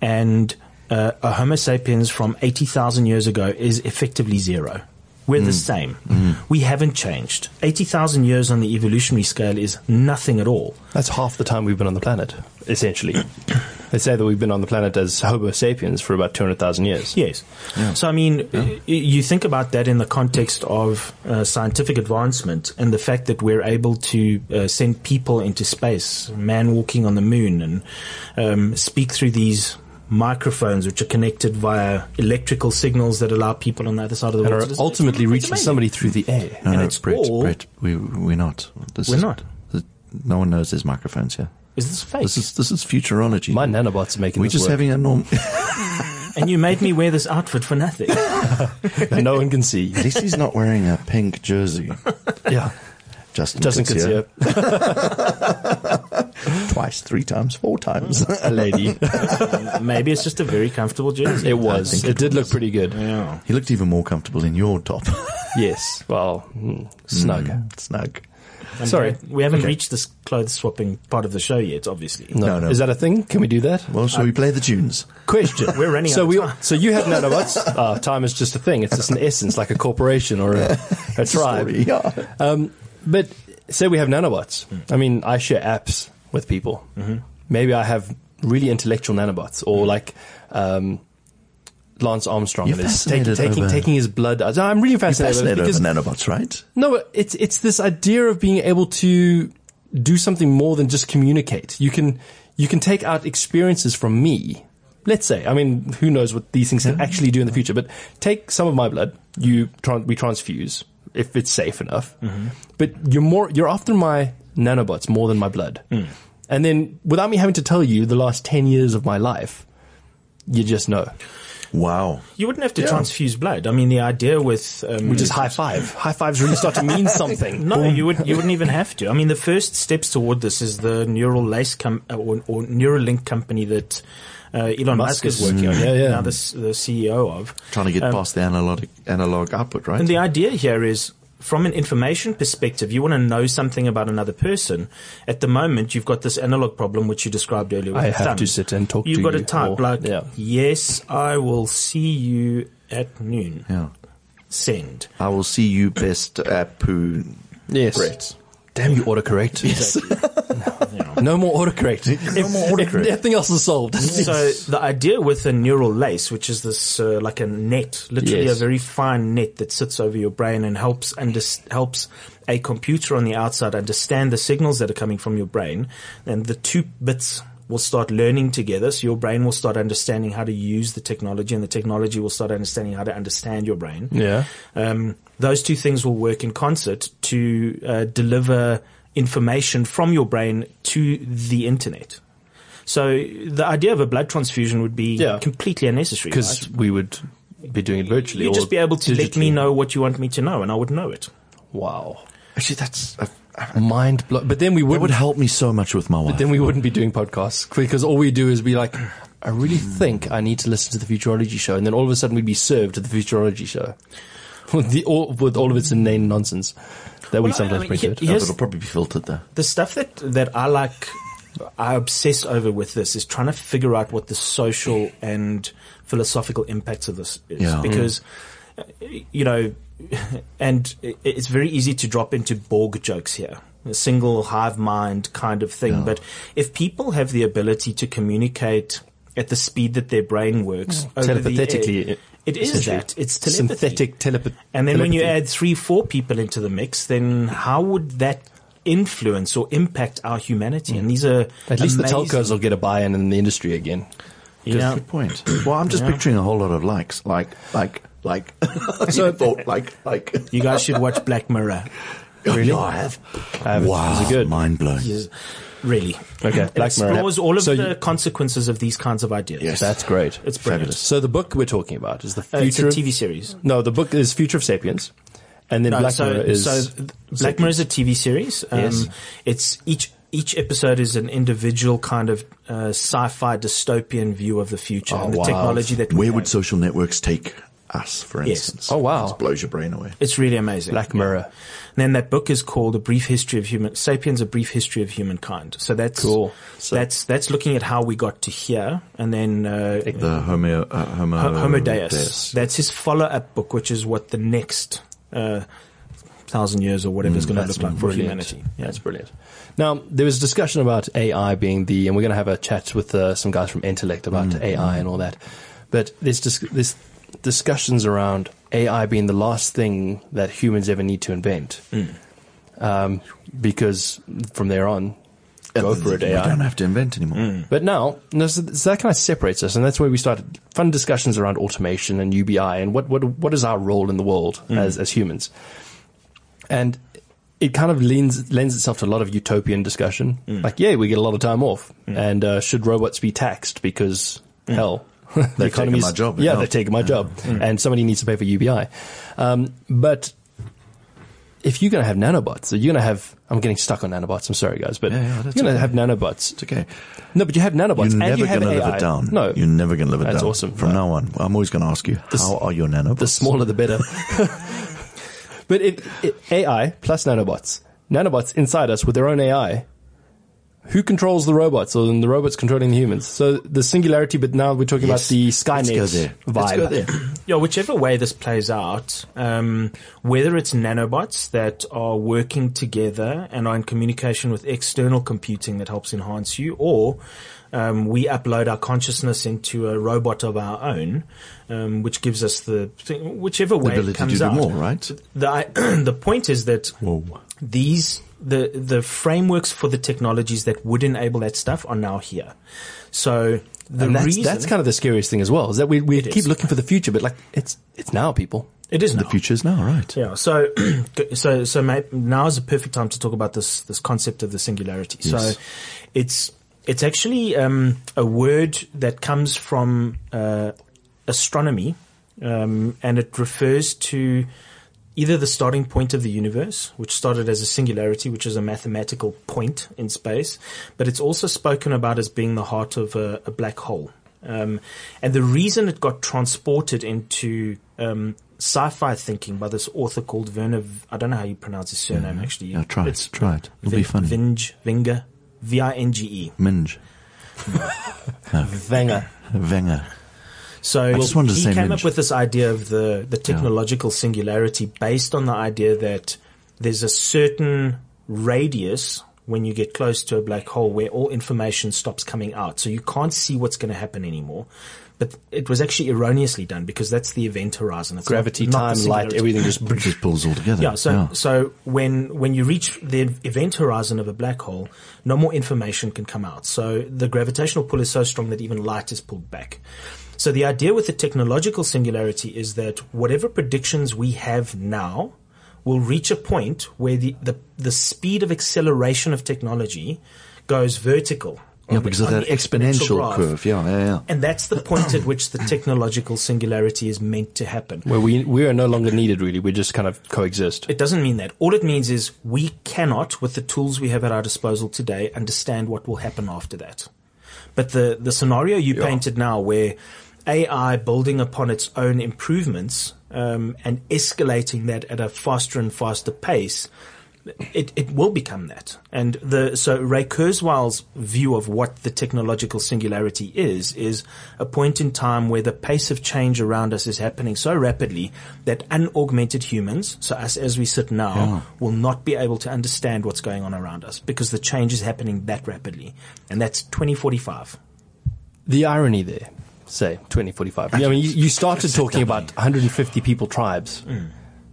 and uh, a Homo sapiens from eighty thousand years ago is effectively zero. We're Mm. the same. We haven't changed. Eighty thousand years on the evolutionary scale is nothing at all. That's half the time we've been on the planet, essentially. they say that we've been on the planet as Homo sapiens for about 200,000 years. Yes. So I mean, y- you think about that in the context of uh, scientific advancement and the fact that we're able to uh, send people into space, man walking on the moon, and um, speak through these microphones which are connected via electrical signals that allow people on the other side of the And world are to ultimately It's reaching amazing. somebody through the air. No, and no, it's Brett, all- Brett, we, we're not. This We're is, not. th- No one knows there's microphones here. Is this fake? This is this is futurology. My nanobots are making this. We're this just work. having a normal. and you made me wear this outfit for nothing. no one can see. At least he's not wearing a pink jersey. Yeah. Justin Doesn't Kutsia. consider. twice, three times, four times. a lady. Maybe it's just a very comfortable jersey. It was. It, it did look pretty good. Yeah. He looked even more comfortable in your top. Yes. Well, mm, snug. Snug. And Sorry. Brad, we haven't reached this clothes swapping part of the show yet, obviously. No. No, no. Is that a thing? Can we do that? Well, shall we play the tunes? Question. We're running so out of we, time. So you have nanobots. Uh, time is just a thing. It's just an essence, like a corporation or a, a tribe. Sorry, yeah. Um, but say we have nanobots. I mean, I share apps with people. Maybe I have really intellectual nanobots, or like um, Lance Armstrong. You're and is taking, taking, over- taking his blood. I'm really fascinated, Fascinated with it over nanobots, right? no, it's it's this idea of being able to do something more than just communicate. You can you can take out experiences from me, let's say, I mean, who knows what these things can actually do in the future, but take some of my blood, you, we transfuse if it's safe enough, mm-hmm. but you're more, you're after my nanobots more than my blood. Mm. And then without me having to tell you the last 10 years of my life, you just know. Wow. You wouldn't have to transfuse blood. I mean, the idea with um, We just high five. High fives really start to mean something. No, you would you wouldn't even have to. I mean, the first steps toward this is the neural lace com- uh, or, or Neuralink company that uh, Elon Musk, Musk is working on. Yeah, yeah. Now the, the CEO of. Trying to get past the analog, analog output, right? And the idea here is from an information perspective, you want to know something about another person. At the moment, you've got this analog problem, which you described earlier. With I have thumb. to sit and talk You've to got you to type or- like, yeah. yes, I will see you at noon. yeah. Send. I will see you best at poo. Yes. Brett. Damn you autocorrect. Yes. no more autocorrect. no more autocorrect. Everything else is solved. So the idea with a neural lace, which is this uh, like a net, literally Yes. a very fine net that sits over your brain and helps under- helps a computer on the outside understand the signals that are coming from your brain, and the two bits will start learning together. So your brain will start understanding how to use the technology, and the technology will start understanding how to understand your brain. Yeah. Um, those two things will work in concert to uh, deliver information from your brain to the internet. So the idea of a blood transfusion would be Yeah. completely unnecessary. Because right? we would be doing it virtually. you'd just be able to let me know what you want me to know, and I would know it. Wow. Actually, that's, Mind blow. But then we wouldn't. would help me so much with my wife. then we wouldn't be doing podcasts because all we do is be like, I really think I need to listen to the Futurology show, and then all of a sudden we'd be served to the Futurology show with the all, with all of its inane nonsense that we Well, I- sometimes I mean, bring to it. he- Yeah, Yes. but it'll probably be filtered though. The stuff that that I like, I obsess over with this is trying to figure out what the social and philosophical impacts of this is, Yeah. because uh, you know, and it's very easy to drop into Borg jokes here. A single hive mind kind of thing. But if people have the ability to communicate at the speed that their brain works, over the air, it is that. It's telepathy. Synthetic telepath. And then when you add three, four people into the mix, then how would that influence or impact our humanity? And hmm. these are At least the telcos will get a buy-in in the industry again. Yeah. Good point. Well, I'm just Yeah. picturing a whole lot of likes, like, like, like. so I thought, like, like. You guys should watch Black Mirror. really? I have. I haven't. Wow, Is it good? Mind blowing. Yes. Really. Okay, It Black Mirror. explores all of So the you- consequences of these kinds of ideas. Yes. That's great. It's brilliant. Fabulous. So the book we're talking about is the Uh, it's a future. of- TV series. No, the book is Future of Sapiens, and then No, Black so, Mirror is so Black Mirror is a TV series. Um, Yes. It's each each episode is an individual kind of uh, sci-fi dystopian view of the future Oh, and the wow. technology that we Where have. would social networks take us, for Yes. instance? Oh, wow. It blows your brain away. It's really amazing. Black Mirror. And then that book is called A Brief History of Human Sapiens, A Brief History of Humankind. So that's Cool. So- that's that's looking at how we got to here, and then uh, The Homo, uh, Homo, Homo Deus. Deus. That's his follow-up book, which is what the next uh, thousand years or whatever is going to That's look like for humanity. Yeah. That's brilliant. Now, there was a discussion about AI being the, and we're going to have a chat with uh, some guys from Intellect about Mm. AI and all that. But there's dis- there's discussions around AI being the last thing that humans ever need to invent. Mm. Um, because from there on, go for it, We AI. don't have to invent anymore. Mm. But now, no, so so that kind of separates us, and that's where we started fun discussions around automation and UBI and what what what is our role in the world as as humans, and it kind of lends lends itself to a lot of utopian discussion. Like, yeah, we get a lot of time off, and uh, should robots be taxed because hell. The economy's- my job, Yeah, they've taken my job, and somebody needs to pay for UBI. Um, but if you're going to have nanobots, you're going to have. I'm getting stuck on nanobots. I'm sorry, guys, but Yeah, yeah, you're that's going to okay. have nanobots. It's okay. No, but you have nanobots. You're never you going to live it down. No, You're never going to live it That's down. awesome. From No. now on, I'm always going to ask you, s- how are your nanobots? the smaller the better. but it, it, AI plus nanobots, nanobots inside us with their own AI. Who controls the robots, or then the robots controlling the humans? So the singularity, but now we're talking Yes. about the Skynet Let's go there. vibe. Let's go there. Yeah, whichever way this plays out, um, whether it's nanobots that are working together and are in communication with external computing that helps enhance you, or um, we upload our consciousness into a robot of our own, um, which gives us the thing, whichever way ability it to comes do out. more, right? The the point is that these the the frameworks for the technologies that would enable that stuff are now here. So the that's, reason that's kind of the scariest thing as well, is that we, we keep is. looking for the future, but like, it's, it's now, people. it is The now. future is now, right? Yeah. So, so, so now is the perfect time to talk about this this concept of the singularity. Yes. So, it's it's actually um, a word that comes from uh, astronomy, um, and it refers to either the starting point of the universe, which started as a singularity, which is a mathematical point in space, but it's also spoken about as being the heart of a, a black hole. Um, and the reason it got transported into um, sci-fi thinking by this author called Vernor, I don't know how you pronounce his surname actually. Yeah, try it, try it. It'll be Vin- funny. Vinge, Vinge, V-I-N-G-E. Minge. Vanger. Wenger. So just wanted to he say came Minge. up with this idea of the, the technological singularity based on the idea that there's a certain radius when you get close to a black hole where all information stops coming out. So you can't see what's going to happen anymore. But it was actually erroneously done because that's the event horizon. It's Gravity, not the time, light, everything just, just pulls all together. Yeah, so so when when you reach the event horizon of a black hole, no more information can come out. So the gravitational pull is so strong that even light is pulled back. So the idea with the technological singularity is that whatever predictions we have now will reach a point where the the, the speed of acceleration of technology goes vertical. Yeah, on the- because of that the exponential curve. Yeah, yeah, yeah. And that's the point at which the technological singularity is meant to happen. where we, we are no longer needed really. We just kind of coexist. It doesn't mean that. All it means is we cannot, with the tools we have at our disposal today, understand what will happen after that. But the, the scenario you painted now where AI building upon its own improvements um, and escalating that at a faster and faster pace, it, it will become that. And the so Ray Kurzweil's view of what the technological singularity is is a point in time where the pace of change around us is happening so rapidly that unaugmented humans, so us as we sit now, will not be able to understand what's going on around us because the change is happening that rapidly. And that's 2045. the irony there, say 2045. I mean, you, you started talking about 150 people tribes. Mm.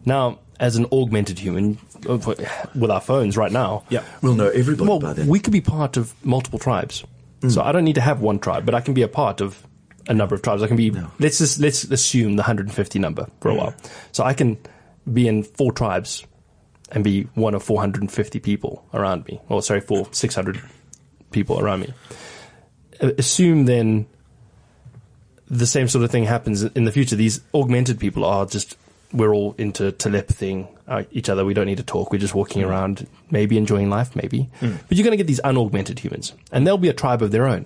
Now, as an augmented human, with our phones right now, Yeah. We'll know everybody well, by then. we could be part of multiple tribes. Mm. So I don't need to have one tribe, but I can be a part of a number of tribes. I can be. Let's just let's assume the 150 number for a mm. while. So I can be in four tribes and be one of 450 people around me, or sorry, four 600 people around me. Assume then the same sort of thing happens in the future. These augmented people are just we're all into telepathying uh, each other. We don't need to talk. We're just walking around, maybe enjoying life, maybe. But you're going to get these unaugmented humans, and they'll be a tribe of their own.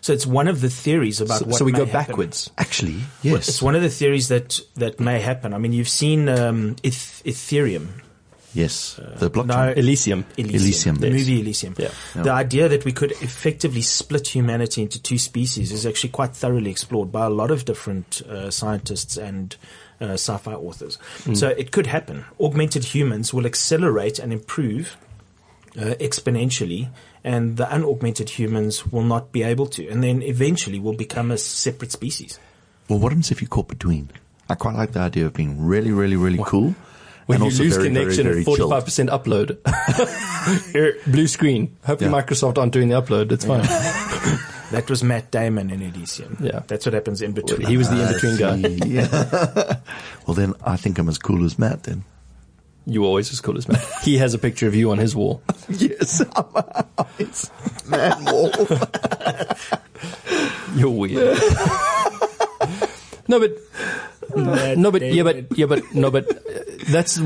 So it's one of the theories about So, what so we may go happen. backwards. Actually, Well, yes. It's one of the theories that, that may happen. I mean, you've seen um, Eth- Ethereum. yes. The blockchain. no, Elysium. Elysium, the yes. movie Elysium. Yeah. The idea that we could effectively split humanity into two species is actually quite thoroughly explored by a lot of different uh, scientists and uh, sci-fi authors. So it could happen. Augmented humans will accelerate and improve uh, exponentially, and the unaugmented humans will not be able to, and then eventually will become a separate species. Well, what happens if you caught between? I quite like the idea of being really, really, really cool. When and you also lose very, connection, very, very 45% upload. Blue screen. Hopefully Microsoft aren't doing the upload. It's fine. That was Matt Damon in Elysium. Yeah. That's what happens in between. he was the in-between guy. Yeah. well, then I think I'm as cool as Matt then. You were always as cool as Matt. He has a picture of you on his wall. Yes, I'm it's man wall. You're weird. no, but no, but yeah, but yeah, but no, but uh, that's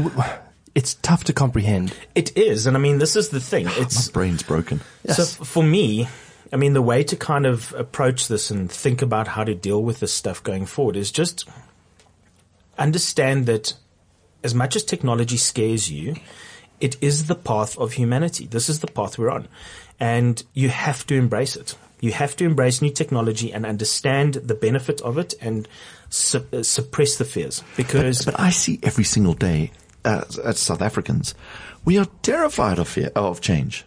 it's tough to comprehend. It is, and I mean, this is the thing. It's My brain's broken. so f- for me. I mean, the way to kind of approach this and think about how to deal with this stuff going forward is just understand that as much as technology scares you, it is the path of humanity. This is the path we're on. And you have to embrace it. You have to embrace new technology and understand the benefit of it and su- uh, suppress the fears because But I see every single day as, as South Africans, we are terrified of fear, of change.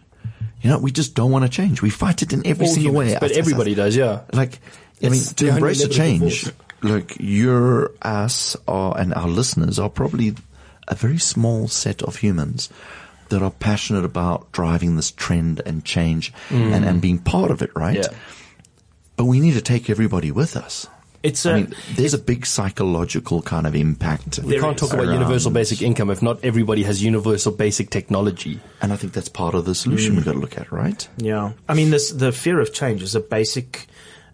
You know, we just don't want to change. We fight it in every All single humans, way. but everybody does, yeah. Like, I mean, to embrace a change, look, you're, us, are, and our listeners are probably a very small set of humans that are passionate about driving this trend and change and, and being part of it, right? Mm. Yeah. But we need to take everybody with us. It's a, I mean, there's a big psychological kind of impact. We can't talk about universal basic income if not everybody has universal basic technology. And I think that's part of the solution mm. we've got to look at, right? Yeah, I mean, this the fear of change is a basic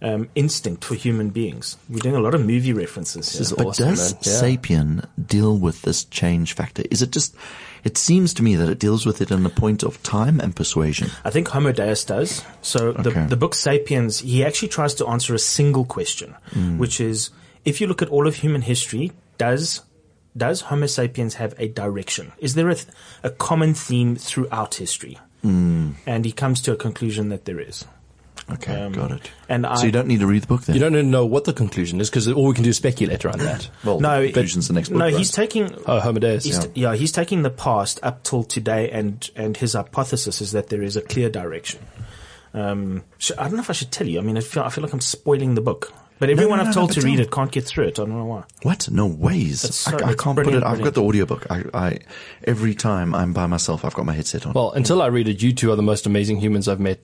um, instinct for human beings. We're doing a lot of movie references here. But Awesome, does man. Yeah. Sapien deal with this change factor? Is it just, it seems to me that it deals with it in the point of time and persuasion. I think Homo Deus does. So the, Okay. the book Sapiens, he actually tries to answer a single question, which is, if you look at all of human history, does does Homo sapiens have a direction? Is there a, th- a common theme throughout history? And he comes to a conclusion that there is. Okay, Um, got it. and so I- you don't need to read the book then? You don't even know what the conclusion is because all we can do is speculate around that. Well, No, conclusion's the next book, No, right? he's taking. Oh, Homo Deus. He's t- yeah, he's taking the past up till today, and and his hypothesis is that there is a clear direction. Um, sh- I don't know if I should tell you. I mean, I feel I feel like I'm spoiling the book, but everyone no, I've told no, to read it can't get through it. I don't know why. What? No ways. So- I, I can't put it. brilliant, I've got the audiobook. I, I, every time I'm by myself, I've got my headset on. Well, until I read it, you two are the most amazing humans I've met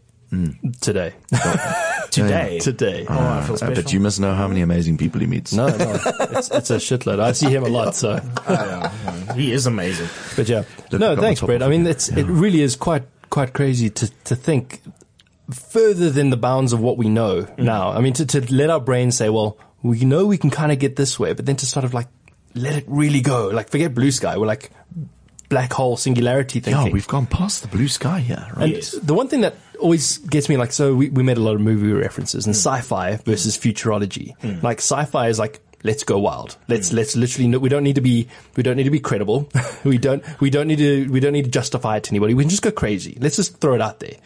today. Today, today. Oh, I feel special. but you must know how many amazing people he meets. No, no, it's, it's a shitload. I see him a lot, so. he is amazing. But yeah, Look, no, thanks, my Brett. I mean, it. it's it really is quite quite crazy to to think further than the bounds of what we know Mm. now. I mean, to to let our brains say, well, we know we can kind of get this way, but then to sort of like let it really go, like forget blue sky, we're like black hole singularity thinking. Yeah, we've gone past the blue sky here, right? And Yes. the one thing that always gets me, like, so we, we made a lot of movie references and hmm. sci-fi versus futurology. Hmm. Like, sci-fi is like, let's go wild. Let's, hmm. let's literally, no, we don't need to be, we don't need to be credible. we don't, we don't need to, we don't need to justify it to anybody. We can just go crazy. Let's just throw it out there.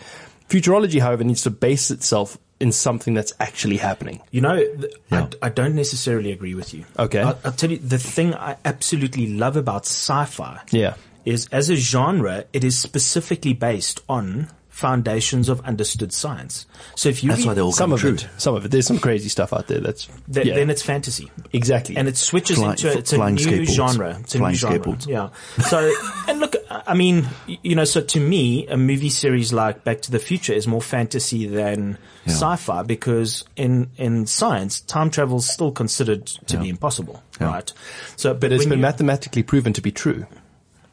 Futurology, however, needs to base itself in something that's actually happening. You know, th- Yeah. I, I don't necessarily agree with you. Okay. I'll, I'll tell you the thing I absolutely love about sci-fi. Yeah. is as a genre, it is specifically based on foundations of understood science. So if you That's why they all Some of true. it, some of it. There's some crazy stuff out there that's, th- yeah, then it's fantasy. exactly. And it switches Fly- into it's a new genre. It's a Flying new genre. Yeah. So and look, I mean, you know, so to me, a movie series like Back to the Future is more fantasy than Yeah. sci-fi because in in science, time travel is still considered to be impossible, Yeah. right? So, but it's when been you- mathematically proven to be true.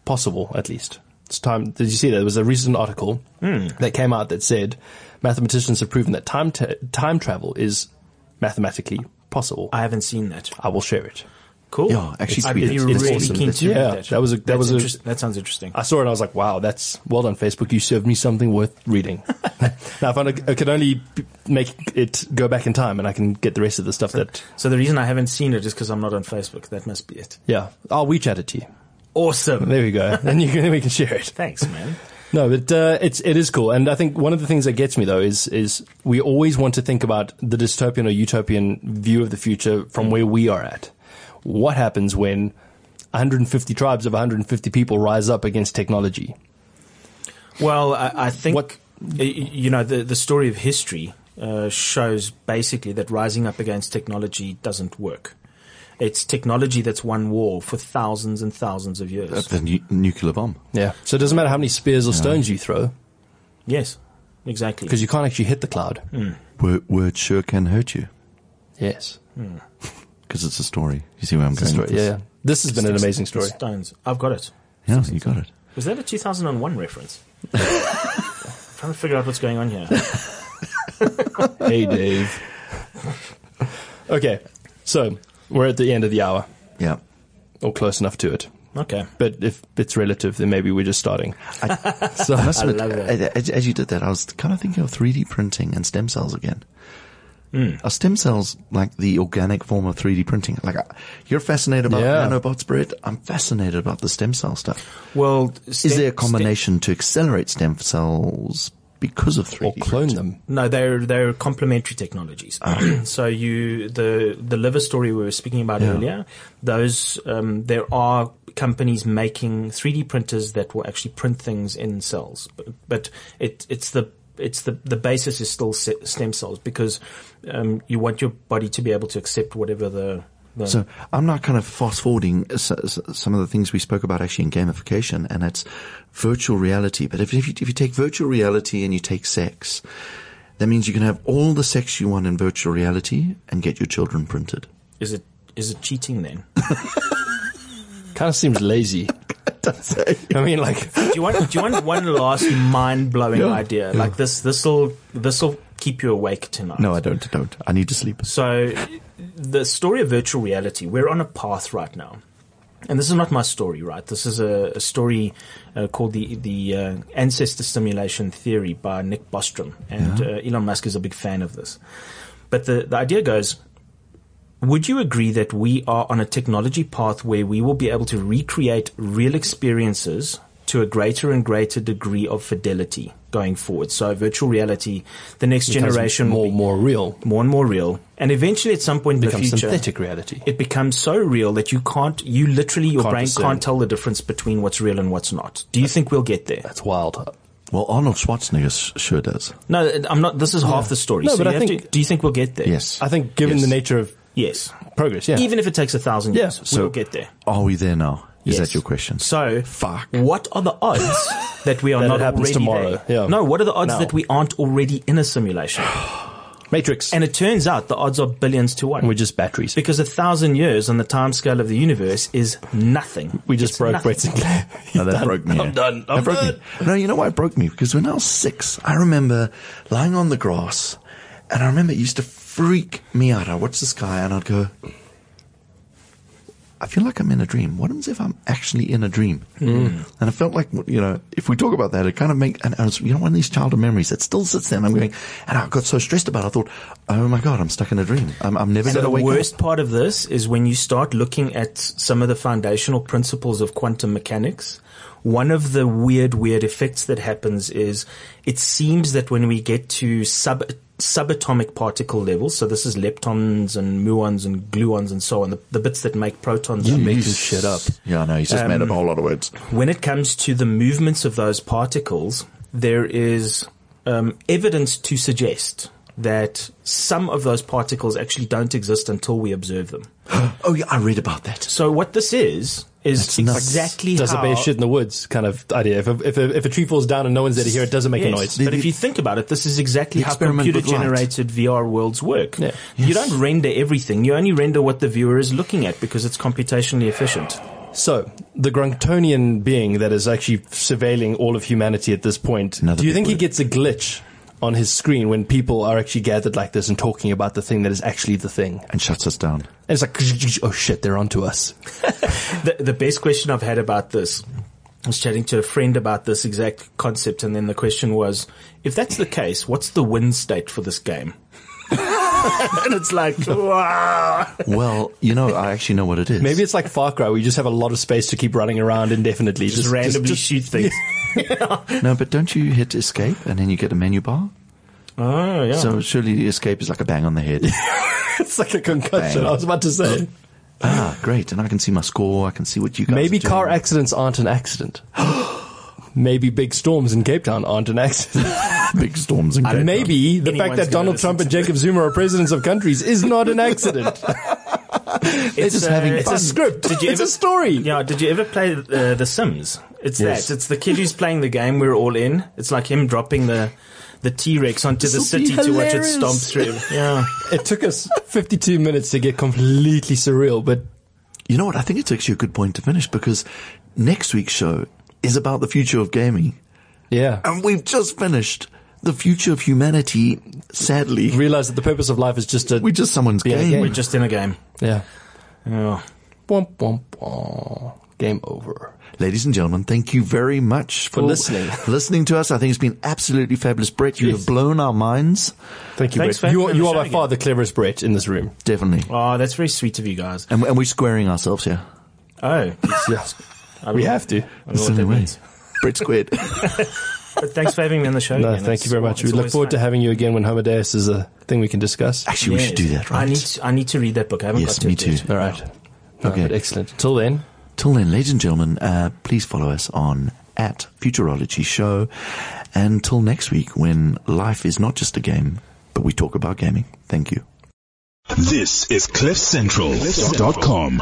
Possible, at least. It's time. Did you see that? There was a recent article Hmm. that came out that said mathematicians have proven that time ta- time travel is mathematically possible. I haven't seen that. I will share it. Cool. Yeah, actually I'd tweet be it. really It's awesome. keen It's- to read yeah, that. that was a- that That's was a- that sounds interesting. I saw it and I was like, wow, that's well done, Facebook. You served me something worth reading. now, if I, I could only make it go back in time and I can get the rest of the stuff that, So the reason I haven't seen it is because I'm not on Facebook. That must be it. yeah, I'll WeChat it to you. Awesome. There we go. then you can, then we can share it. Thanks, man. No, but uh, it's it is cool, and I think one of the things that gets me though is is we always want to think about the dystopian or utopian view of the future from where we are at. What happens when 150 tribes of 150 people rise up against technology? Well, I, I think What- you know the the story of history uh, shows basically that rising up against technology doesn't work. It's technology that's won war for thousands and thousands of years. The nu- nuclear bomb. Yeah. So it doesn't matter how many spears or stones you throw yes, exactly. because you can't actually hit the cloud. Hmm. Word, word sure can hurt you Yes. Hmm. because it's a story. You see where I'm It's going? story. with this? Yeah. This has been an amazing story. Stones. I've got it. Yeah, you got it. Was that a 2001 reference? trying to figure out what's going on here. hey, Dave. okay. So we're at the end of the hour Yeah. or close enough to it. Okay. But if it's relative, then maybe we're just starting. so, I must I admit, love that. as, as you did that, I was kind of thinking of 3D printing and stem cells again. Hmm. Are stem cells like the organic form of 3D printing? Like, uh, you're fascinated about Yeah. nanobots, Brett. I'm fascinated about the stem cell stuff. Well, Is there a combination to accelerate stem cells because of 3D or clone printing? them. No, they're they're complementary technologies. so you the the liver story we were speaking about Yeah. earlier. Those um, there are companies making 3D printers that will actually print things in cells, but, but it it's the it's the the basis is still stem cells because um, you want your body to be able to accept whatever the, the So I'm not kind of fast forwarding s- s- some of the things we spoke about actually in gamification, and it's virtual reality. But if, if, you, if you take virtual reality and you take sex, That means you can have all the sex you want in virtual reality and get your children printed. Is it is it cheating then? Kind of seems lazy. I mean, like, do you want do you want one last mind blowing Yeah, idea? yeah. Like this this'll this'll keep you awake tonight. No, I don't. I don't. I need to sleep. So, the story of virtual reality, we're on a path right now. And this is not my story, right? This is a, a story uh, called the the uh, ancestor simulation theory by Nick Bostrom, and uh, Elon Musk is a big fan of this. But the the idea goes: Would you agree that we are on a technology path where we will be able to recreate real experiences to a greater and greater degree of fidelity going forward? So, virtual reality, the next generation more, and more real. more and more real. And eventually, at some point in the Becomes future, synthetic reality. it becomes so real that you can't, you literally, your Can't brain discern. can't tell the difference between what's real and what's not. Do you think we'll get there? That's wild. Well, Arnold Schwarzenegger sure does. No, I'm not. This is half the story. No, so but you I have think- to, do you think we'll get there? Yes. I think, given Yes. the nature of Yes. progress, yeah. Even if it takes a thousand Yeah. years, So- we'll get there. Are we there now? Is Yes. that your question? So, Fuck. what are the odds that we are That it not happens already tomorrow, there? yeah. No, what are the odds Now. that we aren't already in a simulation? Matrix. And it turns out the odds are billions to one. we're just batteries. because a thousand years on the timescale of the universe is nothing. we just It's broke nothing. Brett Sinclair. No, that broke me. I'm yeah. done. I'm that broke done. me. No, you know why it broke me? Because when I was six, I remember lying on the grass, and I remember it used to freak me out. I'd watch the sky, and I'd go, I feel like I'm in a dream. What happens if I'm actually in a dream? Mm. And I felt like, you know, if we talk about that, it kind of make, and was, you know, one of these childhood memories that still sits there, and I'm going, and I got so stressed about it, I thought, oh my God, I'm stuck in a dream. I'm, I'm never And going to the worst part of this is when you start looking at some of the foundational principles of quantum mechanics. One of the weird, weird effects that happens is it seems that when we get to sub subatomic particle levels, so this is leptons and muons and gluons and so on, the, the bits that make protons up. making shit up. Yeah, I know. He's just made up a whole lot of words. when it comes to the movements of those particles, there is um, evidence to suggest that some of those particles actually don't exist until we observe them. Oh yeah, I read about that. So what this is is That's nuts. exactly Does how a bear shit in the woods kind of idea. If a, if a, if a tree falls down and no one's there to hear it, doesn't make Yes, a noise. But if you think about it, this is exactly how computer generated VR worlds work. Yeah. You don't render everything. You only render what the viewer is looking at because it's computationally efficient. So, the Gruntonian being that is actually surveilling all of humanity at this point, Another do you big think he gets a glitch on his screen when people are actually gathered like this and talking about the thing that is actually the thing? And shuts us down. And it's like, oh shit, they're onto us. The, the best question I've had about this I was chatting to a friend about this exact concept, and then the question was, if that's the case, what's the win state for this game? and it's like, wow. Well, you know, I actually know what it is. Maybe it's like Far Cry, where you just have a lot of space to keep running around indefinitely. Just, randomly just- shoot things. no, but don't you hit escape and then you get a menu bar? oh, yeah. So surely escape is like a bang on the head. it's like a concussion. Bang. I was about to say. ah, great. And I can see my score. I can see what you guys Maybe are doing. car accidents aren't an accident. Maybe big storms in Cape Town aren't an accident. big storms and And maybe the Anyone's fact that Donald Trump and Jacob Zuma are presidents of countries is not an accident. it's just having It's fun. a script. Did you it's ever- a story. Yeah, did you ever play uh, The Sims? It's Yes. that. It's the kid who's playing the game. We're all in. It's like him dropping the the T Rex onto the This'll city to watch it stomp through. Yeah. It took us 52 minutes to get completely surreal, but You know what? I think it's actually a good point to finish because next week's show is about the future of gaming. yeah. And we've just finished the future of humanity, sadly. Realize that the purpose of life is just to. We're just someone's Be in a game. game. We're just in a game. yeah. Yeah. Game over. Ladies and gentlemen, thank you very much for, listening. listening to us. I think it's been absolutely fabulous. Brett, you Yes. have blown our minds. Thank you, Thanks Brett. You are, you are by show far the cleverest Brett in this room. Definitely. Oh, that's very sweet of you guys. And, and we're squaring ourselves here. Oh, Yes. I don't We know- have to. I don't know That's what the that only way. means. Brett squared. But thanks for having me on the show. No, again. thank It's- you very much. We it's look always forward to fun. having you again when Homo Deus is a thing we can discuss. Actually, we should do that, right? I need to, I need to read that book. I haven't Yes, got to me it too. yet. All right. No, Okay. but excellent. Till then, Till then, ladies and gentlemen, uh, please follow us on at Futurology Show. And till next week, when life is not just a game, but we talk about gaming. Thank you. This is CliffCentral.com.